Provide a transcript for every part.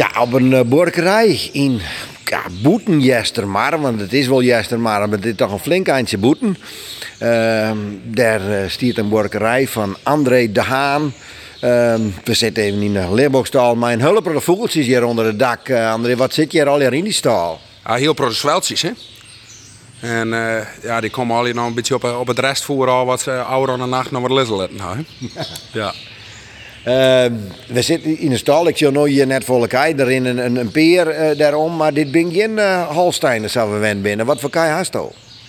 Ja, op een uh, borkerij in ja, Boeten maar, want het is wel Jestermar, maar het is toch een flink eindje Boeten. Uh, daar uh, stiert een borkerij van André de Haan. Uh, we zitten even in de leerbookstal. Mijn hulp vogeltjes hier onder het dak. Uh, André, wat zit je hier al in die stal? Ja, heel zweltjes, hè? En ja, die komen al nog een beetje op, op het restvoer al wat ze ouder aan de nacht nog wat lisselen. Nou, ja. Uh, we zitten in een stal. Ik zie nu hier net volle kei. Erin een, een, een peer uh, daarom. Maar dit ben geen uh, Holstein, zou we wen binnen. Wat voor kei hast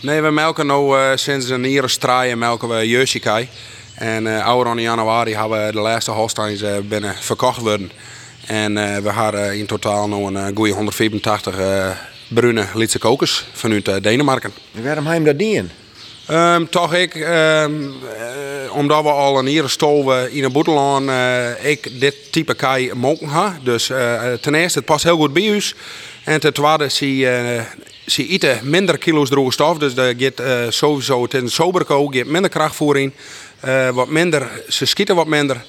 Nee, we melken nu sinds een jaar straaien melken we Jersey En uh, ouder in januari hebben we de laatste Holsteins binnen verkocht worden. En we hadden in totaal nog een goede 184 bruine Litse kokers vanuit Denemarken. waarom heb je dat niet in? Um, toch ik, um, uh, omdat we al een hier stoven in een boetelaan, uh, ik dit type kai mogen ha. Dus uh, ten eerste, het past heel goed bij ons. En ten tweede, zie eten minder kilo's droge stof. Dus dat gaat sowieso, een soberko, geeft minder krachtvoering. wat minder, ze schieten wat minder.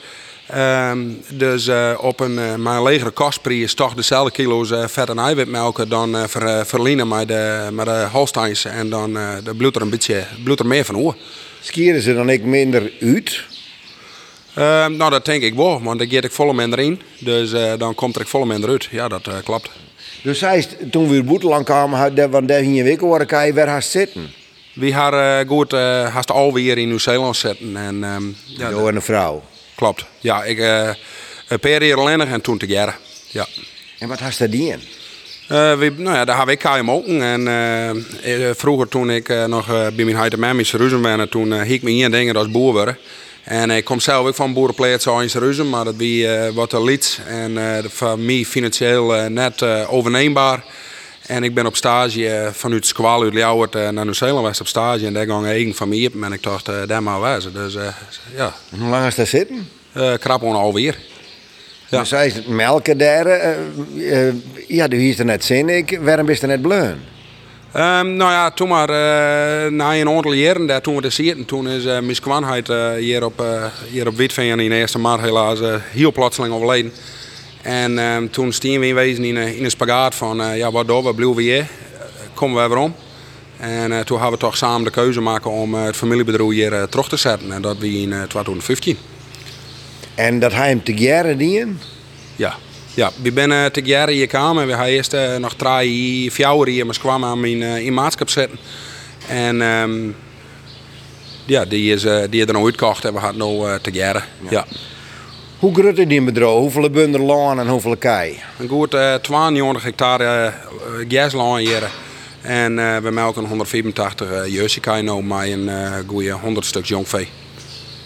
Um, dus uh, op een uh, mijn legere kostprijs toch dezelfde kilo's uh, vet en eiwitmelken dan uh, ver, verliezen met de, met de Holsteins. En dan de bloed er een beetje er meer van hoor. Skieren ze dan ik minder uit? Uh, nou, dat denk ik wel, want dan geef ik volle minder in. Dus dan komt er volle minder uit. Ja, dat klopt. Dus zij, toen we in Boeteland kwamen, want daar ging je week horen, kan je weer zitten? We hadden goed, haast alweer in Nieuw-Zeeland zitten. En, um, ja, en een vrouw? Klopt. Ja, ik uh, een alleen en toen te jaren. Ja. En wat had je die in? Uh, we, nou ja, daar heb ik KM ook. En uh, vroeger toen ik nog bij mijn huid en mijn ben, toen ik me in dingen als boer worden. En ik kom zelf ook van boerenplaats in Jeruzalem, maar dat wie wat te liet en voor mij financieel net overneembaar. En ik ben op stage vanuit Squal uit Ljouwert naar Nieuw-Zeeland op stage. En daar ging eigen familie op en ik dacht, daar maar wezen. Dus ja. Hoe lang is dat zitten? Krap alweer. Ja. Dus hij is melken daar. Uh, uh, ja, du is er net zin. Ik, waarom is er net bleun? Um, nou ja, toen maar na een aantal jaren daar, toen we er zitten, toen is uh, mijn kwanheid hier op, hier op Witveen in de eerste maart helaas heel plotseling overleden. En um, toen stien we in wezen in, in een spagaat van, ja wat doen we, blijven we hier, komen we weer om. En toen hebben we toch samen de keuze maken om het familiebedrijf hier terug te zetten. En dat we in 2015. En dat hij hem te jaren? Ja. Ja, we zijn te jaren hier gekomen. We hebben eerst nog drie, vier hier maar kwam aan uh, in maatschap zetten. En um, ja, die is, die is er nog uitgekocht en we hadden nu te jaren. Ja. ja. Hoe groot is die bedrijf? Hoeveel bunder land en hoeveel kei? Een goed uh, 92 hectare uh, hier. En uh, we melken 184 uh, jersey met een uh, goede 100 stuk jongvee.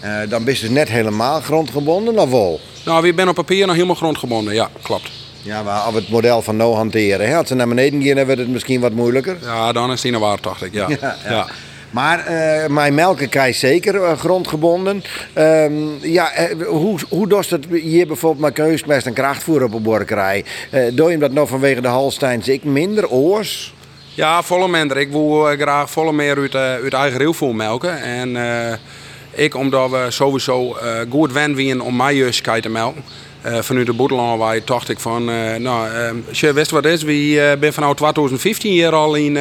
Uh, dan ben je dus net helemaal grondgebonden of wel? Nou, we zijn op papier nog helemaal grondgebonden, ja, klopt. Ja, maar als we het model van no hanteren, hè? als ze naar beneden gaan, dan wordt het misschien wat moeilijker. Ja, dan is die naar waar, dacht ik, ja. ja, ja. Maar uh, mijn melken krijg zeker uh, grondgebonden. Uh, ja, hoe, hoe doet het hier bijvoorbeeld met keusmest en krachtvoer op een borkerij? doe je dat nou vanwege de Holsteins ik minder oors? Ja, volle minder. Ik wil graag volle meer uit, uit eigen rielvoer melken. En ik omdat we sowieso uh, goed wen om mijn juistheid te melken. Uh, vanuit de boetelaan waar dacht ik van, uh, nou, als je wist wat is, we uh, ben vanaf 2015 hier al in,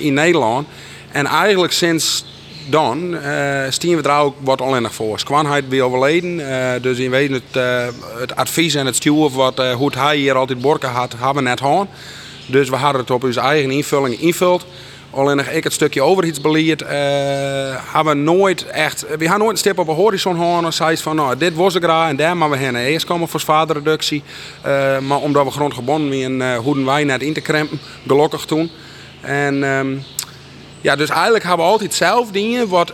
in Nederland. En eigenlijk sinds dan uh, stien we er ook wat alleen voor. Skwanheid weer overleden, dus in wezen het, het advies en het stuur wat hoe hij hier altijd borken had, hebben we net gehad. Dus we hadden het op onze eigen invulling invuld. Alleen nog ik het stukje overheidsbeleid uh, hebben we nooit echt. We hebben nooit een stip op een horizon gehad en zei van nou dit was ik graag en daar maar we heen. Eerst komen voor zwaardereductie, uh, maar omdat we grondgebonden zijn, uh, hoeden wij net in te krempen, gelukkig toen. En um, ja, dus eigenlijk hebben we altijd zelf dingen wat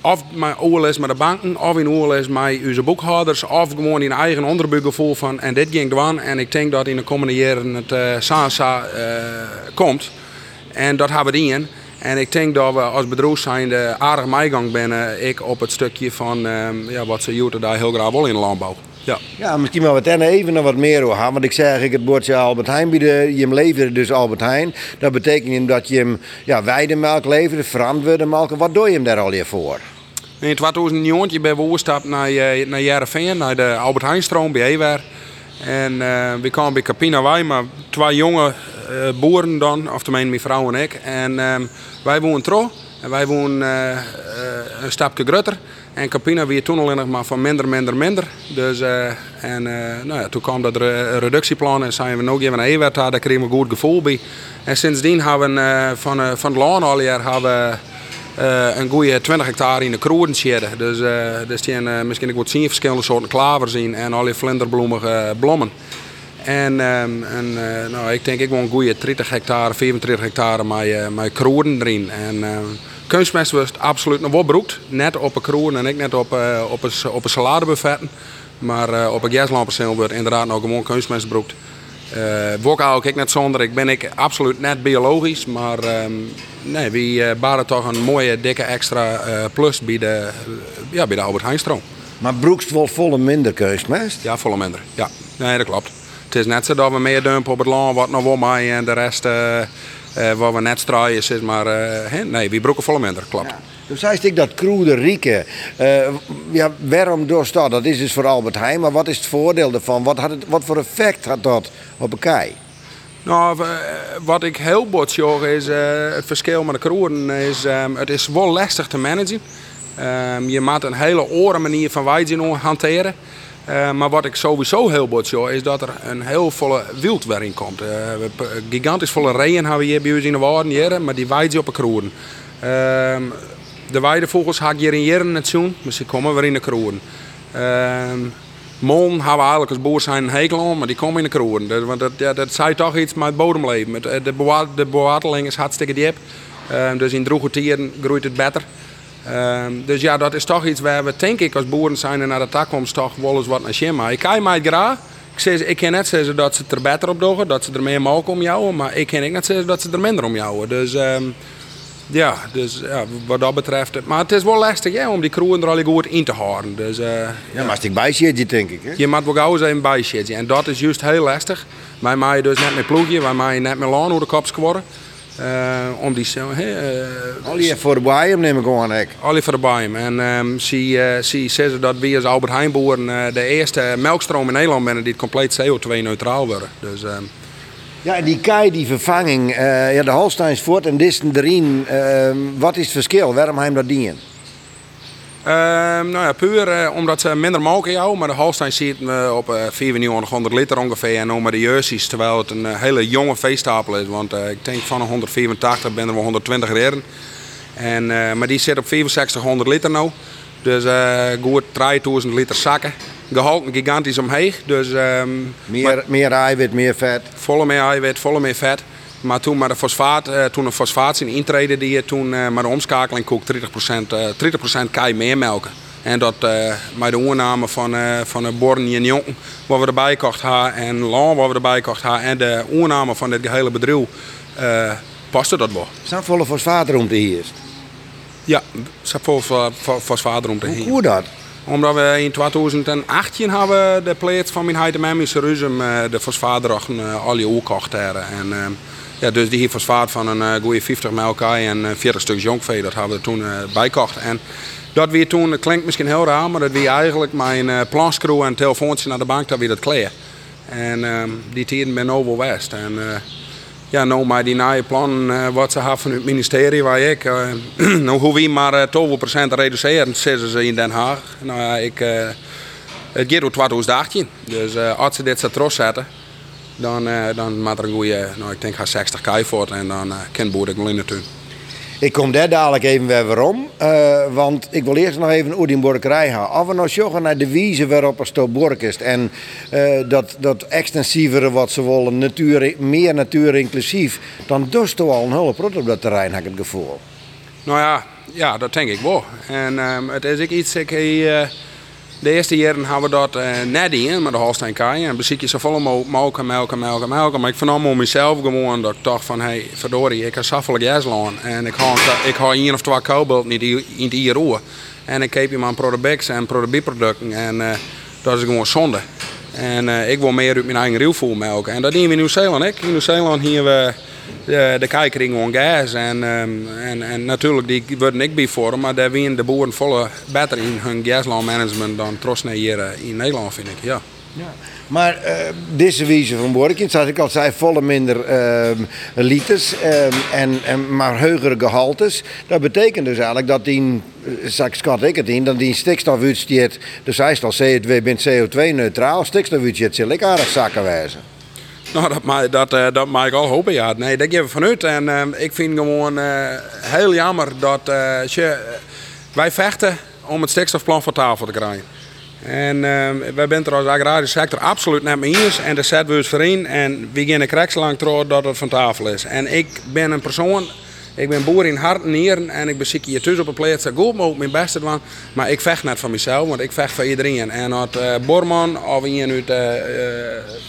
of mijn oorles met de banken, of in oorles met onze boekhouders, of gewoon in eigen onderbuikgevoel van en dit ging doen. En ik denk dat in de komende jaren het uh, Sasa komt. En dat hebben we in. En ik denk dat we als bedrijf zijn aardig meegang ben ik op het stukje van um, ja, wat ze daar heel graag willen in de landbouw. Ja. ja, misschien wel wat en even nog wat meer over gaan. Want ik zeg, ik het bordje Albert Heijn bieden, je hem leverde dus Albert Heijn. Dat betekent dat je hem ja, weidemelk leverde, verantwoorde melk. Wat doe je hem daar al je voor? In 2009 ben we overgestapt naar, naar Jereveen, naar de Albert Heijn stroom bij Ewer. En uh, we kwamen bij Capina wij, maar twee jonge uh, boeren dan, of tenminste mijn vrouw en ik. En um, wij woonden trouw. En wij woonden uh, een stapje groter. En Capina weer toen al maar van minder, minder, minder. Dus, en nou ja, toen kwam dat re reductieplan en zijn we nog even naar Ewert daar kregen we een goed gevoel bij. En sindsdien hebben we van, van het land al jaar hebben uh, een goede 20 hectare in de kroeden zitten. Dus uh, staan uh, misschien wat zien verschillende soorten klavers in en alle vlinderbloemige bloemen. En, um, en nou, ik denk ik wel een goede 30 hectare, 34 hectare met, met kroeden erin. En kunstmest was absoluut nog wel broekt. Net op een kroeden en ik net op, op, een, op een saladebuffetten. Maar op een gaslamperceel wordt inderdaad nog gewoon kunstmest broekt. Uh, Wok hou ik net zonder. Ik ben ik absoluut net biologisch, maar um, nee, we uh, baren toch een mooie dikke extra uh, plus bij de, ja, bij de Albert Heijnstroom. Maar broekst wel volle minder kunstmest? Ja, volle minder. Ja, nee, dat klopt. Het is net zo dat we meer dumpen op het land wat nog wel mij en de rest wat we net straaien is, maar nee, we broeken volle minder, klopt. Ja. Toen zei ik dat kroede rieken. Uh, ja, waarom doorstaat? Dat is dus voor Albert Heijn. Maar wat is het voordeel ervan? Wat, had het, wat voor effect had dat op elkaar? Nou, wat ik heel bot zorg is uh, het verschil met de kroeden. Is, um, het is wel lastig te managen. Um, je moet een hele oren manier van wijzen hanteren. Uh, maar wat ik sowieso heel bot zie, is dat er een heel volle wildwerking komt. Uh, gigantisch volle reën hebben we hier bij ons in de waarden, maar die wijzen op de kroeden. Uh, de weidevogels haak hier in jaren zoen, maar ze komen weer in de kroon. Uh, Mon hebben we eigenlijk als boer zijn een hekel aan, maar die komen in de kroon. Dat, want dat, dat zei toch iets met het bodemleven. Eh, de, bewa de bewateling is hartstikke diep. Uh, dus in droge tijden groeit het beter. Uh, dus ja, dat is toch iets waar we denk ik als boeren zijn en naar de toekomst toch wel eens wat naar schema. Ik kan mij graag. Ik, zeg, ik kan net zeggen dat ze het er beter op doen, dat ze er meer mogen om jou, maar ik kan ook net zeggen dat ze er minder om jou. Dus um, ja, dus ja, wat dat betreft. Maar het is wel lastig hè, om die kroegen er al goed in te houden. Dus, uh, ja, ja, maar als ik bijzetje denk ik. Hè? Je moet wel gauw zijn bijzetje. En dat is juist heel lastig. Wij maaien dus net met ploegje, wij maaien net met laan hoe de kops geworden. Uh, om die zo. Al voor de bijem neem ik. Al voor de bijem. En um, zie, uh, zie zeggen dat we als Albert Heijnboeren uh, de eerste melkstroom in Nederland zijn die compleet CO2-neutraal worden. Dus, um, ja, en die kei, die vervanging, ja, de Holsteinsvoort en Disten erin, uh, wat is het verschil? Waarom hebben dat dienen? Uh, nou ja, puur uh, omdat ze minder mogen jou, maar de Holstein ziet uh, op uh, 400 liter ongeveer en met de jerseys, terwijl het een hele jonge veestapel is. Want ik denk van 184 ben er wel 120 reden. En, maar die zit op 6500 liter nu. Dus goed 3000 liter zakken gehalte gigantisch omheen. Dus, um, meer, maar, meer eiwit, meer vet? Volle meer eiwit, volle meer vet. Maar toen maar de fosfaat, uh, toen de fosfaat in intreden die je toen uh, maar de omschakeling kook 30%, uh, 30% kan je meer melken. En dat uh, met de oername van, uh, van de Born en waar we erbij kocht hebben, en Lan waar we erbij kocht hebben, en de oername van dit hele bedrijf, uh, paste dat wel. Zijn volle fosfaat erom te eerst? Ja, zijn volle fosfaat erom te Hoe dat? Omdat we in 2018 hebben de pleet van mijn heidememische ruzum uh, de fosfaatdrachten al je hebben. En uh, ja, dus die fosfaat van een uh, goede 50 melk en 40 stuk jonkvee, dat hebben we toen bijkocht. En dat weer toen, klinkt misschien heel raar, maar dat weer eigenlijk mijn uh, planscrew en telefoontje naar de bank, dat weer dat. En ehm, die tijden ben over west. En, ja, nou maar die nieuwe plan wat ze hebben van het ministerie waar ik, nou hoe we maar uh, 12% reduceren, zeggen ze in Den Haag. Nou ja, ik, het gaat door 2018. Dus als ze dit zo trots zetten, dan, dan maakt er een goede, nou ik denk 60 k voor en dan kan boer ik in tuin. Ik kom daar dadelijk even weer om, uh, want ik wil eerst nog even over die borkerij gaan. Als we nou naar de wijze waarop er bork is en uh, dat, dat extensievere wat ze willen, natuur, meer natuur inclusief, dan doet toch al een hele prot op dat terrein, heb ik het gevoel. Nou ja, ja dat denk ik wel. En um, het is ook iets, ik uh, de eerste jaren hebben we dat uh, net in met de Holstein Kai. En bezit je zo vol melken, melken, melken, melken. Maar ik vernam om mezelf gewoon dat ik dacht van, hey, verdorie, ik heb zoveel jaslaan. En ik ga, ik één of twee koubelt niet in het IRO. En ik keep je maar producten en productieproducten. En uh, dat is gewoon zonde. En uh, ik wil meer uit mijn eigen rielvoer melken. En dat doen we in Nieuw-Zeeland. In Nieuw-Zeeland hier we de, de kijker gewoon gas. En, um, en, en natuurlijk, die worden ik bij voor, maar daar winnen de boeren volle beter in hun gaslandmanagement dan Trosne hier in Nederland, vind ik. Ja. ja. Maar uh, deze wijze van Borkins, zoals ik al zei, volle minder uh, liters um, en, en, maar heugere gehaltes. Dat betekent dus eigenlijk dat die, zeg schat ik het in, dat die stikstof uitsteert, dus hij is al CO2 bent CO2-neutraal, stikstof uitsteert zal ik aardig zakken wijzen. Nou, dat mag, dat, mag ik al hopen, ja. Nee, dat geven we vanuit. En uh, ik vind gewoon uh, heel jammer dat je, wij vechten om het stikstofplan van tafel te krijgen. En wij zijn er als agrarische sector absoluut net mee eens. En de zetten we eens voor in. En we gaan er lang dat het van tafel is. En ik ben een persoon ik ben boer in hart en nieren en ik beziek hier thuis op een plaats dat goed mogelijk mijn beste doen. Maar ik vecht net van mezelf, want ik vecht voor iedereen. En als uh, Borman of iemand uit, uh,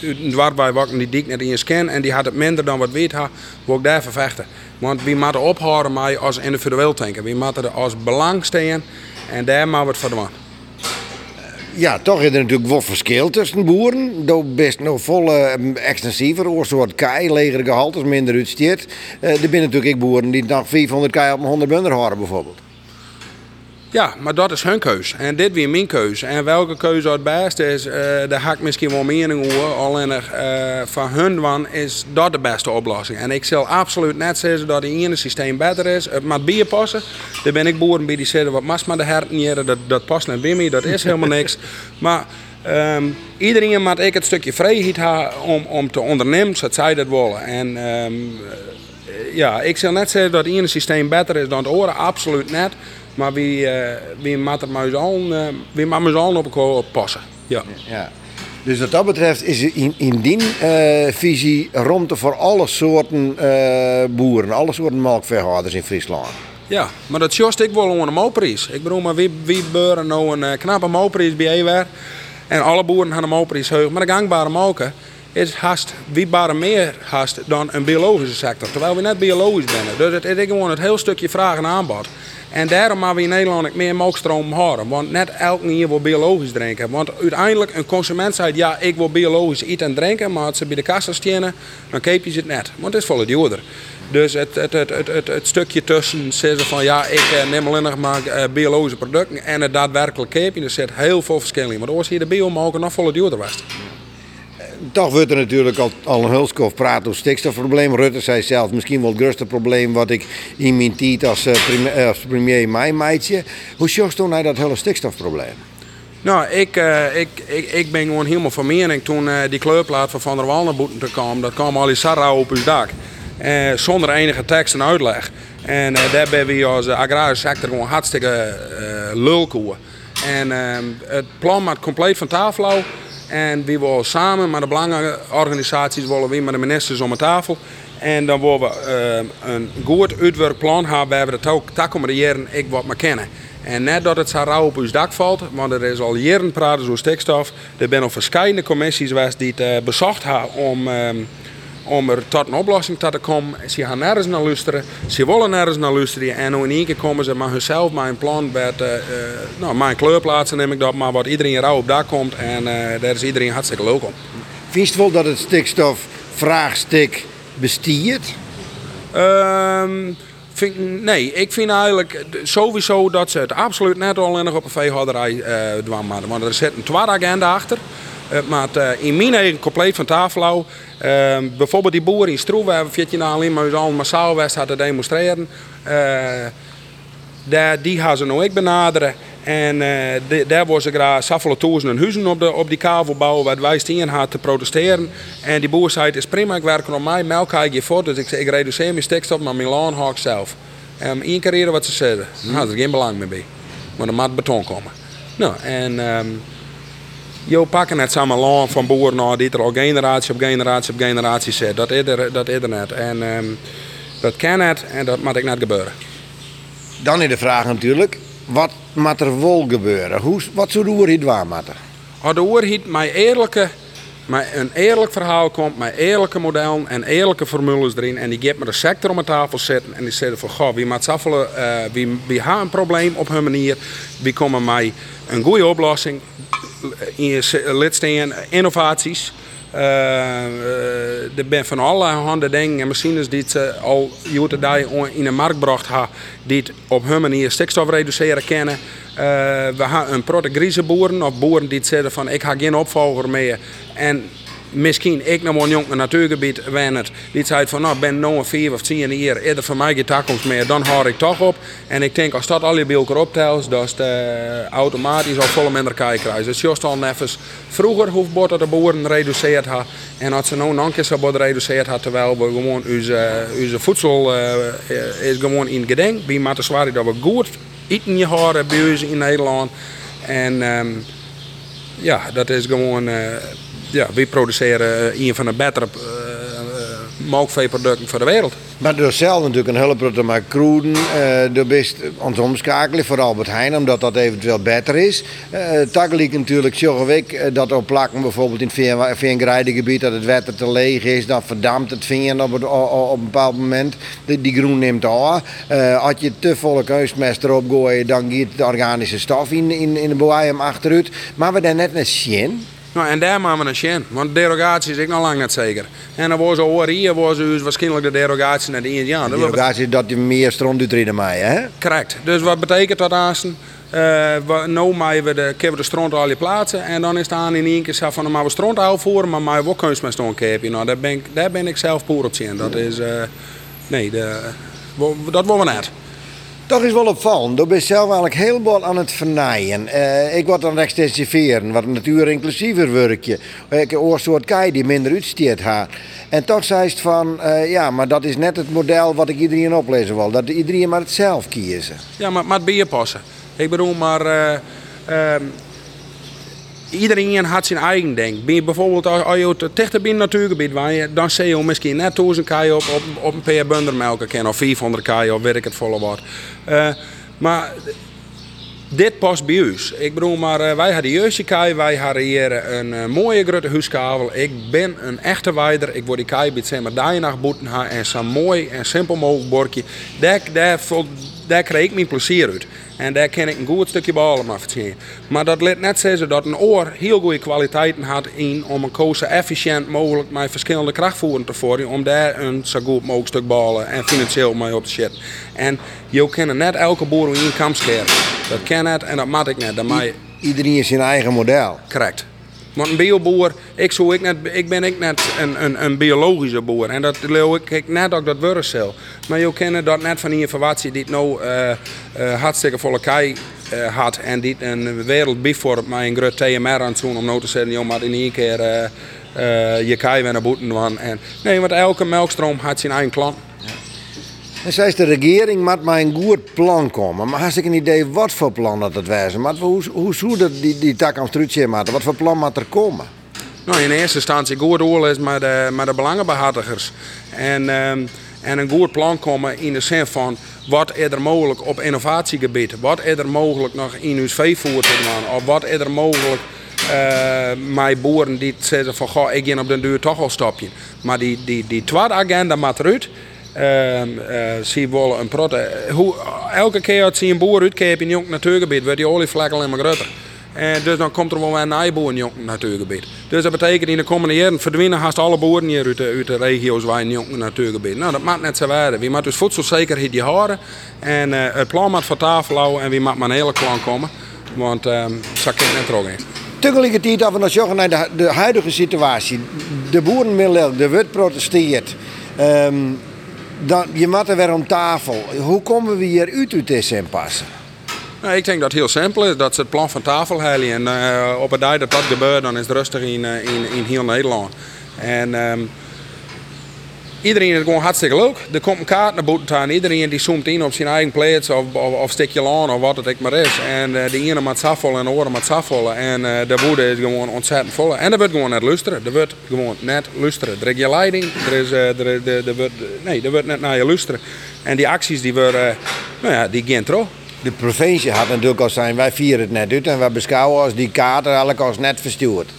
uit een dwarsbij die dik net in je scan en die had het minder dan wat weet had, wil ik daarvoor vechten. Want we moeten ophouden mij als individueel denken. We moeten er als belang staan en daar we het voor doen ja, toch is er natuurlijk wel verschil tussen boeren. Dat best nog vol uh, extensiever, een soort kei, legere gehaltes, minder uitsteert. Uh, er zijn natuurlijk ook boeren die nog 500 kei op een 100 bunder houden bijvoorbeeld. Ja, maar dat is hun keuze. En dit weer mijn keuze. En welke keuze het beste is, uh, daar heb ik misschien wel mening over. Alleen uh, van hun van is dat de beste oplossing. En ik zal absoluut net zeggen dat het ene systeem beter is. Het moet bier passen. Daar ben ik boeren bij die zeggen, wat mas maar de herten dat, dat past naar bij dat is helemaal niks. Maar um, iedereen moet ik het stukje vrijheid hebben om, om te ondernemen, zoals zij dat willen. En um, ja, ik zal net zeggen dat het ene systeem beter is dan het andere, absoluut net. Maar wie, uh, wie maakt allen, uh, wie maakt op elkaar passen. Ja. ja. Dus wat dat betreft is in, in die uh, visie ruimte voor alle soorten boeren, alle soorten melkveehouders in Friesland. Ja, maar dat jost ik wel onder een mooprijs. Ik bedoel, maar wie, wie beuren nou een knappe mooprijs bij Ewer? En alle boeren gaan een mooprijs heugen. Maar de gangbare molken is haast, wie baren meer haast dan een biologische sector. Terwijl we net biologisch zijn. Dus het is gewoon het heel stukje vraag en aanbod. En daarom moeten we in Nederland meer melkstroom houden. Want net elke hier wil biologisch drinken. Want uiteindelijk, een consument zegt ja, ik wil biologisch eten en drinken. Maar als ze bij de kassa stenen, dan keep je het net. Want het is volle duurder. Dus het, het, het, het, het, stukje tussen zeggen van ja, ik neem alleen nog maar uh, biologische producten en het daadwerkelijk keepje, er zit heel veel verschil in. Maar als hier de biomogen nog volle duurder was toch wordt er natuurlijk al, al een hulskof praten over stikstofprobleem. Rutte zei zelf misschien wel het grootste probleem wat ik in mijn tijd als, premier, als premier mij meidje. Hoe zocht toen naar dat hele stikstofprobleem? Nou, ik, uh, ik, ik, ik ben gewoon helemaal van mening toen die kleurplaat van Van der Waldenboeten te kwam. Dat kwam al die sarra op uw dak. Zonder enige tekst en uitleg. En daar ben we als agrarische sector gewoon hartstikke lulkoeën. En ehm, het plan maakt compleet van tafel en we willen samen met de belangenorganisaties, willen we met de ministers om de tafel. En dan willen we uh, een goed uitwerkplan hebben we de toekomende jaren ik wat kennen. En net dat het zo rauw op ons dak valt, want er is al jaren praten over stikstof. Er zijn al verschillende commissies geweest die het bezocht hebben om... Uh, om er tot een oplossing te komen. Ze gaan nergens naar luisteren, ze willen nergens naar luisteren. En in één keer komen ze maar hunzelf een plan met, uh, uh, nou, mijn kleurplaatsen neem ik dat, maar wat iedereen rauw op dak komt. En uh, daar is iedereen hartstikke leuk om. Vind je wel dat het stikstofvraagstuk bestiert? Um, vind, nee, ik vind eigenlijk sowieso dat ze het absoluut net al op een veehouderij uh, doen. Want er zit een tweede agenda achter. Het maakt uh, in mijn eigen compleet van tafel. Uh, bijvoorbeeld die boeren in Stroe, we hebben 14 jaar alleen maar al massaal west hadden demonstreren. Daar, die gaan ze nou ik benaderen. En daar worden ze graag zoveel duizenden huizen op, de, op die kavel bouwen, waar wij stien hadden te protesteren. En die boer zei, het is prima, ik werk op mij, melk ik je voor, dus ik, ik reduceer mijn stikstof, maar mijn laan haak zelf. En één keer wat ze zeggen, daar had er geen belang meer bij. Maar er moet beton komen. Nou, en... Um, je pakken net samen land van boeren die er al generatie op generatie op generatie zit. Dat is er, dat is er net. En um, dat kan net en dat moet ik net gebeuren. Dan is de vraag natuurlijk, wat moet er wel gebeuren? Hoe, wat zou de oerhiet waar moeten? Als de oerhiet met eerlijke met een eerlijk verhaal komt, met eerlijke modellen en eerlijke formules erin. En die geeft me de sector om de tafel zitten en die zeggen van, goh, wie maakt zoveel, uh, wie, wie hebben een probleem op hun manier. Wie komen mij een goede oplossing in je lidsteden, innovaties. Uh, er zijn van alle handen dingen en machines die ze al jaren in de markt gebracht hebben, die op hun manier stikstof reduceren kennen. We hebben een protte boeren of boeren die zeggen van ik ga geen opvolger meer. En misschien ik nog een jong natuurgebied. Die zei van nou ben nog een vier of tien jaar eerder voor mij toekomst meer. Dan hoor ik toch op. En ik denk als dat al je bij optelt, dat is automatisch al volle minder krijgen. Dus juist al even vroeger hoeft dat de boeren reduceerd had. En als ze nou nog een keer zo had, terwijl we gewoon onze, onze voedsel uh, is gewoon in gedenk. Bij zwaar dat we goed eten je horen bij ons in Nederland. En um, ja, dat is gewoon. Uh, ja, we produceren een van de betere uh, melkveeproducten voor de wereld. Maar door zelf natuurlijk een hulp te maken kroeden. Uh, door best ons omschakelen voor Albert Heijn, omdat dat eventueel beter is. Uh, Tagelijk natuurlijk zorgen dat op plakken bijvoorbeeld in het veengrijdengebied dat het water te leeg is. Dan verdampt het veen op, op, een bepaald moment. Die, die groen neemt af. Uh, je te volle kunstmest erop gooit, dan gaat de organische stof in, in, in de achteruit. Maar we daar net een zien. Nou, en daar maken we een sjen, want derogatie is ik nog lang niet zeker. En dan was over hier was dus waarschijnlijk de derogatie naar de Indiaan. De derogatie dat je meer stront uitrijden mij, hè? Correct. Dus wat betekent dat aansten? Uh, we, nu maken we de, we de stront al je plaatsen en dan is het aan in één keer zo van, maar we stront uitvoeren, maar mij ook kunstmest een keertje. Nou, daar ben ik, daar ben ik zelf poer op zien. Dat is, uh, nee, de, dat willen we net. Toch is wel opvallend. Je bent zelf eigenlijk heel aan het vernaaien. Uh, ik word dan extensiveren, wat een natuur inclusiever werkje. Ik een oorsoort kei die minder uitsteert haar. En toch zei het van, uh, ja, maar dat is net het model wat ik iedereen oplezen wil. Dat iedereen maar het zelf kiezen. Ja, maar, maar het passen. Ik bedoel, maar... Uh, iedereen had zijn eigen denk. Je bijvoorbeeld als je het dichter binnen natuurgebied waar dan zie je misschien net 1000 kei op, op, op een paar bundermelken kennen of 500 kei of weet ik het volle wat. Uh, maar dit past bij ons. Ik bedoel, maar uh, wij hadden juist kei, wij hadden hier een uh, mooie grote huiskavel. Ik ben een echte weider. Ik word die kei bij het dag nacht boeten en zo mooi en simpel mogelijk bordje. Daar, daar, daar kreeg ik mijn plezier uit. En daar kan ik een goed stukje ballen maar. Maar dat let net zeggen dat een oor heel goede kwaliteiten had in om een koos efficiënt mogelijk met verschillende krachtvoeren te voeren. Om daar een zo goed mogelijk stuk ballen en financieel mee op te zetten. En je kan net elke boer in een kamp scheren. Dat kan net en dat mag ik net. Dat Iedereen is zijn eigen model. Correct. Want een bioboer, ik, zo, ik, net, ik ben ik net een, een, een biologische boer. En dat wil ik, ik net ook dat worden Maar je kennen dat net van die informatie die het nou uh, uh, hartstikke volle kei uh, had. En die een wereld bijvoorbeeld met een groot TMR aan het doen om nou te zeggen, joh, maar in één keer je kei weer naar boeten. En, nee, want elke melkstroom had zijn eigen klant. En zei de regering moet maar een goed plan komen. Maar had ik een idee wat voor plan dat het was? Maar hoe, hoe zou dat die, die tak aan maken? Wat voor plan moet er komen? Nou, in eerste instantie goed oorlog met de, met de belangenbehartigers. En, um, en een goed plan komen in de zin van wat er mogelijk op innovatiegebied? Wat er mogelijk nog in uw veevoer te doen? Of wat er mogelijk uh, met boeren die zeggen van goh, ik ga op de duur toch al stapje. Maar die, die, die tweede agenda moet eruit. Uh, uh, zie een protte. Hoe, elke keer als een boer uitkeert in jong natuurgebied, wordt die olievlek alleen maar groter. En dus dan komt er wel een nieuwe boer in jong natuurgebied. Dus dat betekent in de komende jaren verdwijnen haast alle boeren hier uit de, uit de regio's waar in jong natuurgebied. Nou, dat maakt net zo waarde. Wie moet dus voedselzekerheid die houden. En uh, het plan moet van tafel houden en wie moet maar een hele klant komen. Want ehm, dat kan net er in. Tegelijkertijd, als we nog naar de, de huidige situatie. De boerenmiddel, de wet protesteert. Um, dan, je moet er weer om tafel. Hoe komen we hier uit uit deze impasse? Nou, ik denk dat het heel simpel is. Dat ze het plan van tafel halen. En uh, op het dag dat dat gebeurt, dan is het rustig in, uh, in, in heel Nederland. En um, iedereen is gewoon hartstikke leuk. Er komt een kaart naar boven aan. Iedereen die zoomt in op zijn eigen plaats of, of, of stukje laan of wat het ook maar is. En uh, de ene met safvol en de andere met safvol. En uh, de woede is gewoon ontzettend vol. En er wordt gewoon net luisteren. Er wordt gewoon net luisteren. Er je leiding. Er, is, uh, er, er, er, wordt, nee, er wordt net naar je luisteren. En die acties die worden, nou ja, die gaan terug. De provincie had natuurlijk al zijn, wij vieren het net uit en wij beschouwen als die kaart eigenlijk als net verstuurd.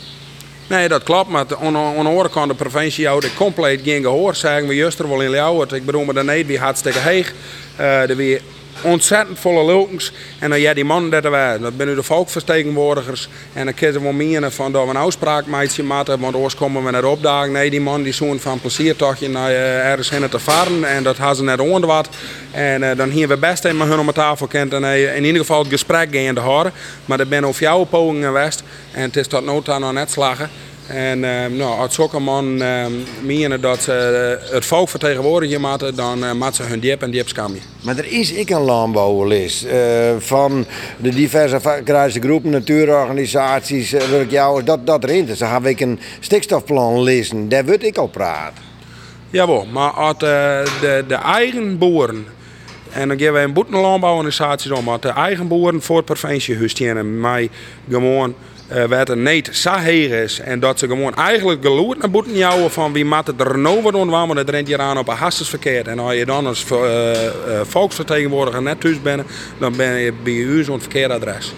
Nee, dat klopt. Maar aan, de andere kant de provincie houdt compleet geen gehoor. Zeggen we juist wel in Ljouwert. Ik bedoel, maar de niet wie hartstikke heeg. Uh, er weer ontzettend volle lukens. En dan ja, die mannen dat er dat zijn nu de volksvertegenwoordigers. En dan kiezen we menen van dat we een afspraak maken moeten, want anders komen we net opdagen. Nee, die man die zoen van pleziertochtje naar uh, ergens heen te varen. En dat hadden ze net onder wat. En uh, dan hier we best even hun om tafel kent en uh, in ieder geval het gesprek gaan te horen. Maar er zijn over jouw pogingen geweest. En het is tot aan nog net slagen. En uh, nou, als zulke man uh, menen dat ze uh, het volk vertegenwoordigen moeten, dan uh, moeten ze hun diep en diep skammen. Maar er is ik een landbouwlist van de diverse groepen, natuurorganisaties, jou, dat, dat erin. Dus dan ik een stikstofplan lezen, daar wil ik al praten. Jawel, maar als de, de eigen boeren en dan geven wij een boetenlandbouworganisaties om. Dat de eigen boeren voor het provinciehuis en mij gewoon uh, wat er niet zo is. En dat ze gewoon eigenlijk geloerd naar boeten van wie maakt het er nou wat doen, want het rent hier aan op een hassesverkeer. En als je dan als uh, uh, volksvertegenwoordiger net thuis bent, dan ben je bij u zo'n verkeerd adres.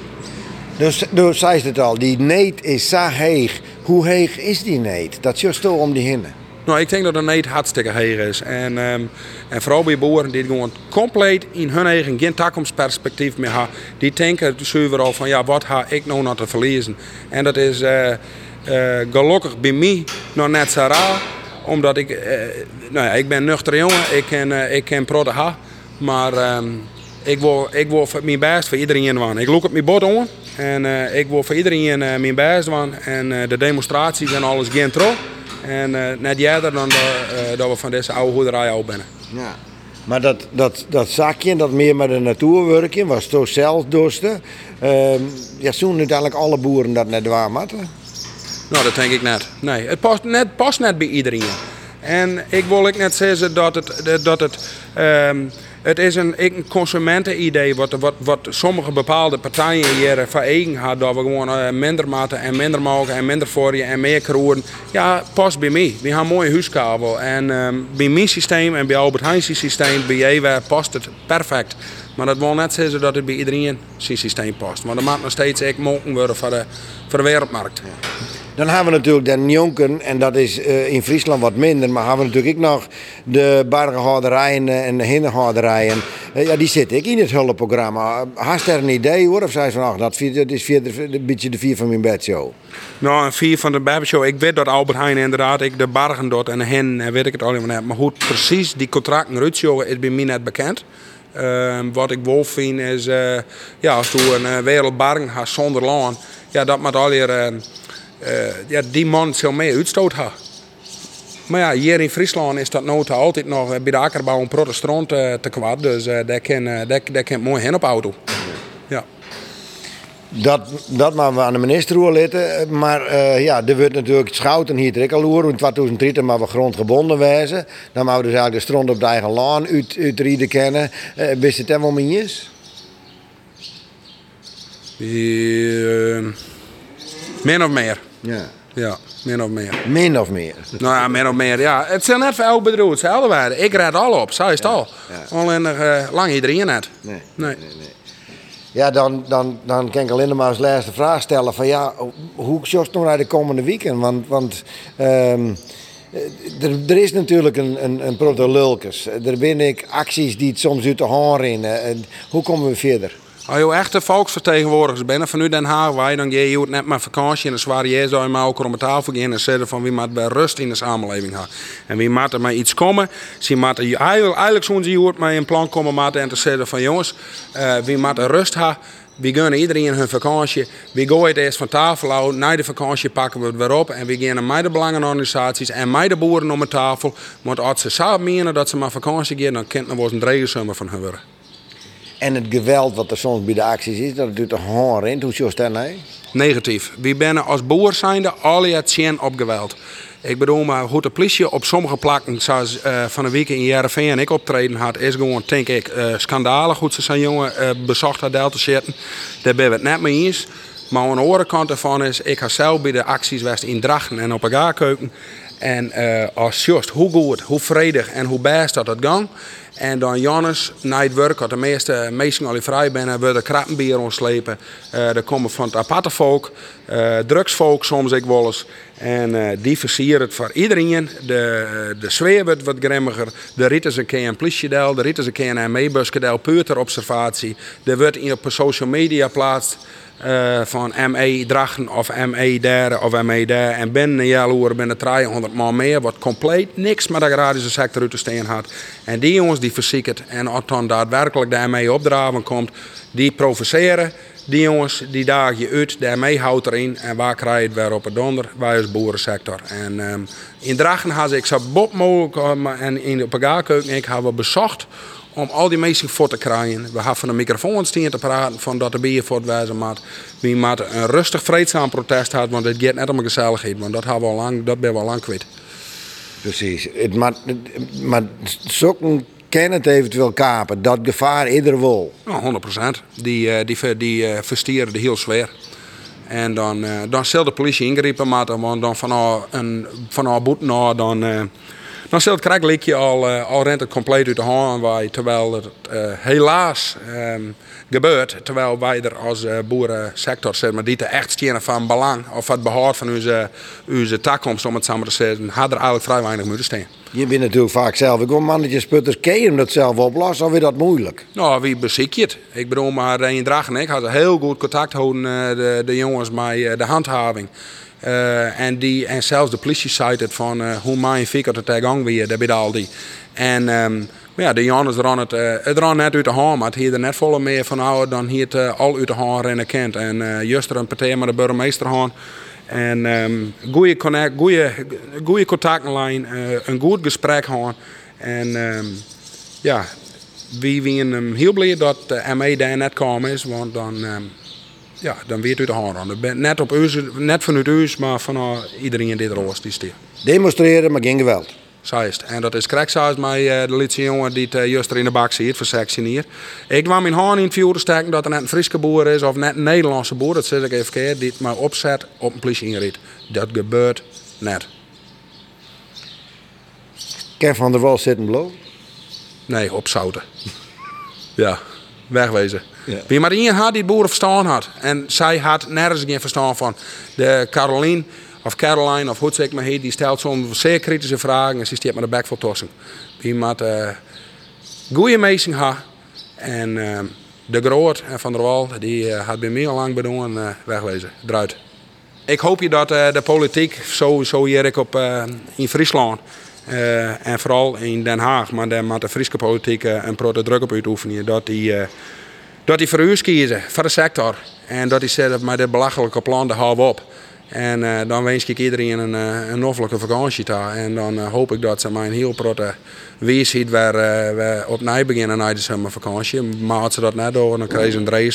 Dus, dus zei het al, die neet is zo heeg. Hoe heeg is die neet? Dat is juist om die hinnen. Nou, ik denk dat de neet hartstikke heeg is. En, um, en vooral bij boeren die gewoon compleet in hun eigen geen toekomstperspectief meer hebben. Die denken zuiver al van ja, wat ga ik nou nog te verliezen? En dat is uh, uh, gelukkig bij mij nog net zo raar. Omdat ik, uh, nou ja, ik ben nuchter jongen, ik ken, ik ken protte ha. Maar um, ik wil, ik wil mijn best voor iedereen doen. Ik loop op mijn bord aan. En ik wil voor iedereen mijn best doen. En de demonstraties en alles gaan terug. En uh, net eerder dan dat, uh, dat we van deze oude hoederij al binnen. Ja. Maar dat, dat, dat zakje, dat meer met de natuur werken, was toch zelf dorsten. Uh, ja, zoen uiteindelijk alle boeren dat net waar? Nou, dat denk ik net. Nee, het past net, past net bij iedereen. En ik wil ik net zeggen dat het, dat het um, het is een, een consumentenidee wat, wat, wat sommige bepaalde partijen hier voor eigen hadden. Dat we gewoon uh, minder maten en minder mogen en minder voor je en meer kroeren. Ja, past bij mij. We hebben een mooie huiskabel. En um, bij mijn systeem en bij Albert Heijn's systeem, bij Ewa past het perfect. Maar dat wil net zeggen dat het bij iedereen zijn systeem past. Maar dat maakt nog steeds echt mogelijk worden voor de, voor de wereldmarkt. Dan hebben we natuurlijk de Jonken, en dat is uh, in Friesland wat minder. Maar hebben we natuurlijk ook nog de bargenhouderijen en de hinderhouderijen. Uh, ja, die zitten ik in het hulpprogramma. Hast er een idee hoor? Of zei ze van, ach, dat, is vier, een beetje de vier van mijn bedshow? Nou, een vier van de bedshow. Ik weet dat Albert Heijn inderdaad, ik de bargen en hen, weet ik het al van Maar hoe precies die contracten uitzogen is bij mij net bekend. Uh, wat ik wel vind is, uh, ja, als je een wereldbargen hebt zonder land, ja, dat moet al uh, ja, die man zal meer uitstoot hebben. Maar ja, hier in Friesland is dat nota altijd nog bij de akkerbouw een protestant uh, te kwaad. Dus uh, daar kan, uh, daar, daar kan mooi heen op auto. Ja. Dat, dat maar we aan de minister letten. Maar uh, ja, er wordt natuurlijk schouten hier trek al in 2003 maar we grondgebonden wijzen. Dan mogen we dus eigenlijk de strand op de eigen laan uit, uitrieden kennen. Uh, wist het helemaal niet Min of meer. Ja. Ja, min of meer. Min of meer. Nou ja, min of meer, ja. Het zijn net voor elk bedrijf hetzelfde waren. Ik red al op, zo is het al. Alleen uh, lang iedereen net. Nee. Nee. nee, nee. Ja, dan, dan, dan kan ik alleen maar als laatste vraag stellen van ja, hoe zoals nog naar de komende weekend? Want, want um, er, er, is natuurlijk een, een, een protolulkes. Er ben ik acties die het soms uit de hand rennen. Hoe komen we verder? Als je echte volksvertegenwoordigers bent van nu Den Haag, wij, dan je net maar vakantie en dan zwaar je zou je maar ook om de tafel gaan en zeggen van wie moet bij rust in de samenleving hebben. En wie moet er maar iets komen, ze moet er eigenlijk zo'n je hoort maar een plan komen en te zeggen van jongens, uh, wie moet er rust hebben. We gunnen iedereen hun vakantie. We het eerst van tafel uit. Na de vakantie pakken we het weer op. En we gaan met de belangenorganisaties en met de boeren om de tafel. Want als ze samen menen dat ze maar vakantie gaan, dan kent er wel een dregensummer van hun. En het geweld wat er soms bij de acties is, dat doet de honger in. Hoe je dat? Negatief. We zijn als boer zijnde al het op geweld. Ik bedoel, maar hoe de politie op sommige plakken, zoals uh, van de week in Jereveen en ik optreden had, is gewoon, denk ik, uh, schandalig hoe ze zijn jongen uh, bezocht had te zitten. Daar ben we het net mee eens. Maar aan de andere kant ervan is, ik ga zelf bij de acties in Drachten en op een keuken. En uh, als just hoe goed, hoe vredig en hoe best dat het gang. En dan Jannes, na het werk, had de meeste mensen al vrij binnen, worden krappenbier ontslepen. Uh, er komen van het aparte volk, uh, drugsvolk soms ik wel eens. En die versieren het voor iedereen. De, de sfeer wordt wat grimmiger. De rit is een keer een de rit is een keer een ME-buskadel, peuterobservatie. Er wordt op social media plaatst. Uh, van ME Drachen of ME daar of ME daar. En binnen een jaar binnen 300 man meer. Wat compleet niks met de agrarische sector uit te steen had. En die jongens die verzieken. En als dan daadwerkelijk de ME opdraven komt, die provoceren. Die jongens die daag je uit, de ME houdt erin. En waar krijg je het weer op het donder? Wij als boerensector. En um, in Drachen had ik zo bot mogelijk en in de pagaakkeuken ik hebben bezocht om al die mensen voor te krijgen. We hebben van een microfoon staan te praten van dat de bier voor het wijzen maat. Wie maat een rustig vreedzaam protest had, want het gaat net om een gezelligheid. Want dat hebben we al lang, dat ben we al lang kwijt. Precies. Het, maar, maar zoeken kan het eventueel kapen. Dat gevaar ieder. Nou, 100% Die, uh, die, die uh, verstieren de heel zwaar. En dan, uh, dan zal de politie ingrijpen, maar dan, van een van boete dan dan zult het likje al, uh, al rent het compleet uit de hand wij, terwijl het uh, helaas um, gebeurt. Terwijl wij er als uh, boerensector zeg maar, die te echt stenen van belang of het behoud van onze, onze toekomst, om het samen te zeggen, had er eigenlijk vrij weinig moeten staan. Je bent natuurlijk vaak zelf. Ik kom mannetjes putters, kun je dat zelf oplossen of is dat moeilijk? Nou, wie beziek je het? Ik bedoel, maar in Dragen ik had heel goed contact houden, de, de jongens met de handhaving. Uh, en, die, en zelfs de politie zei het van uh, hoe mijn fikker het gang weer, dat al die. En um, ja, de jongens ran het, uh, het ran net uit de hand, maar het hier er net volle meer van ouder dan hier het al uit de hand rennen kent. En uh, juster een partij met de burgemeester gaan. En um, goede connect, goede, goede contactlijn, een goed gesprek gaan. En um, ja, wie zijn heel blij dat de ME daar net komen is, want dan ja, dan weet u de hand Net, op u, net vanuit u, maar van iedereen die er was die stier. Demonstreren, maar geen geweld. Zo is het. En dat is zoals mij uh, de lietse jongen die het uh, juist er in de bak ziet voor sectie hier. Ik kwam mijn hand in het vuur steken dat er net een Friese boer is of net een Nederlandse boer, dat zeg ik even keer, die het maar opzet op een politie inriet. Dat gebeurt net. Ken van der Wal zitten blow? Nee, op zouten. ja, wegwezen. Wie maar één had die boeren verstaan had. En zij had nergens geen verstaan van. De Caroline, of Caroline, of hoe het maar heet, die stelt soms zeer kritische vragen en ze stiert met de bek vol tossen. Wie maar uh, goede mensen had. En uh, de Groot en Van der Wal, die uh, had bij mij al lang bedoeld uh, wegwezen, eruit. Ik hoop je dat de politiek, sowieso hier op, in Friesland, en vooral in Den Haag, maar daar de Friese politiek een grote druk op uitoefenen, dat die dat hij voor u kiezen, voor de sector. En dat hij zegt, maar dit belachelijke plan, houden we op. En uh, dan wens ik iedereen een, uh, een noffelijke vakantie daar. En dan uh, hoop ik dat ze mij een heel grote wijsheid waar we opnieuw beginnen na de zomervakantie. Maar als ze dat net doen, dan krijgen ze een draaien